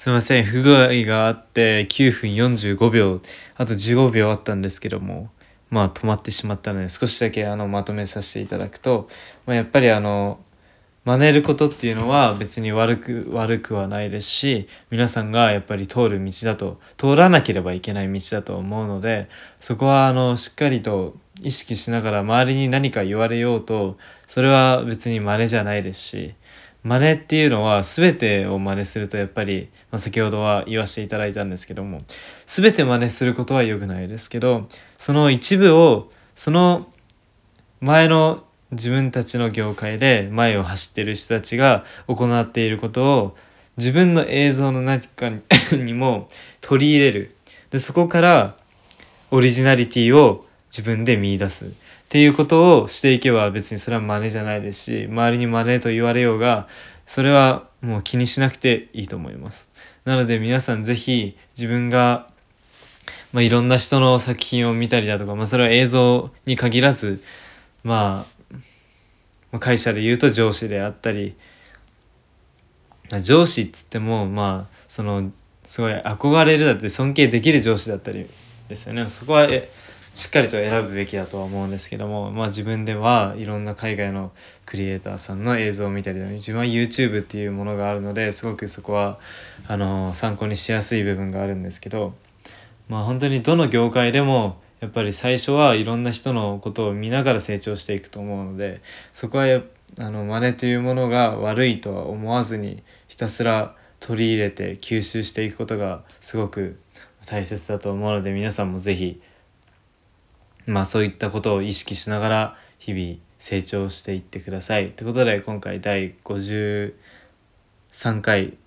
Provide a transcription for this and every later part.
すいません。不具合があって9分45秒あと15秒あったんですけどもまあ止まってしまったので少しだけあのまとめさせていただくと、まあ、やっぱりあの真似ることっていうのは別に悪く悪くはないですし皆さんがやっぱり通る道だと通らなければいけない道だと思うのでそこはあのしっかりと意識しながら周りに何か言われようとそれは別に真似じゃないですし真似っていうのは全てを真似するとやっぱり、まあ、先ほどは言わせていただいたんですけども全て真似することは良くないですけどその一部をその前の自分たちの業界で前を走ってる人たちが行っていることを自分の映像の中に も取り入れる。でそこからオリジナリティを自分で見出す。っていうことをしていけば別にそれは真似じゃないですし周りに真似と言われようがそれはもう気にしなくていいと思います。なので皆さん是非自分がまあ、いろんな人の作品を見たりだとか、まあ、それは映像に限らず、まあ、会社で言うと上司であったり上司っつってもまあそのすごい憧れるだって尊敬できる上司だったりですよね。そこはしっかりと選ぶべきだとは思うんですけどもまあ自分ではいろんな海外のクリエイターさんの映像を見たり自分は YouTube っていうものがあるのですごくそこはあの参考にしやすい部分があるんですけどまあ本当にどの業界でもやっぱり最初はいろんな人のことを見ながら成長していくと思うのでそこはあの真似というものが悪いとは思わずにひたすら取り入れて吸収していくことがすごく大切だと思うので皆さんも是非まあそういったことを意識しながら日々成長していってください。ということで今回第53回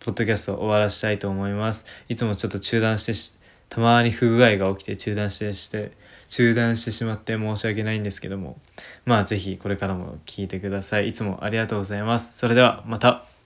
ポッドキャストを終わらしたいと思います。いつもちょっと中断してたまに不具合が起きて中断してして中断してしまって申し訳ないんですけどもまあ是非これからも聞いてください。いつもありがとうございます。それではまた。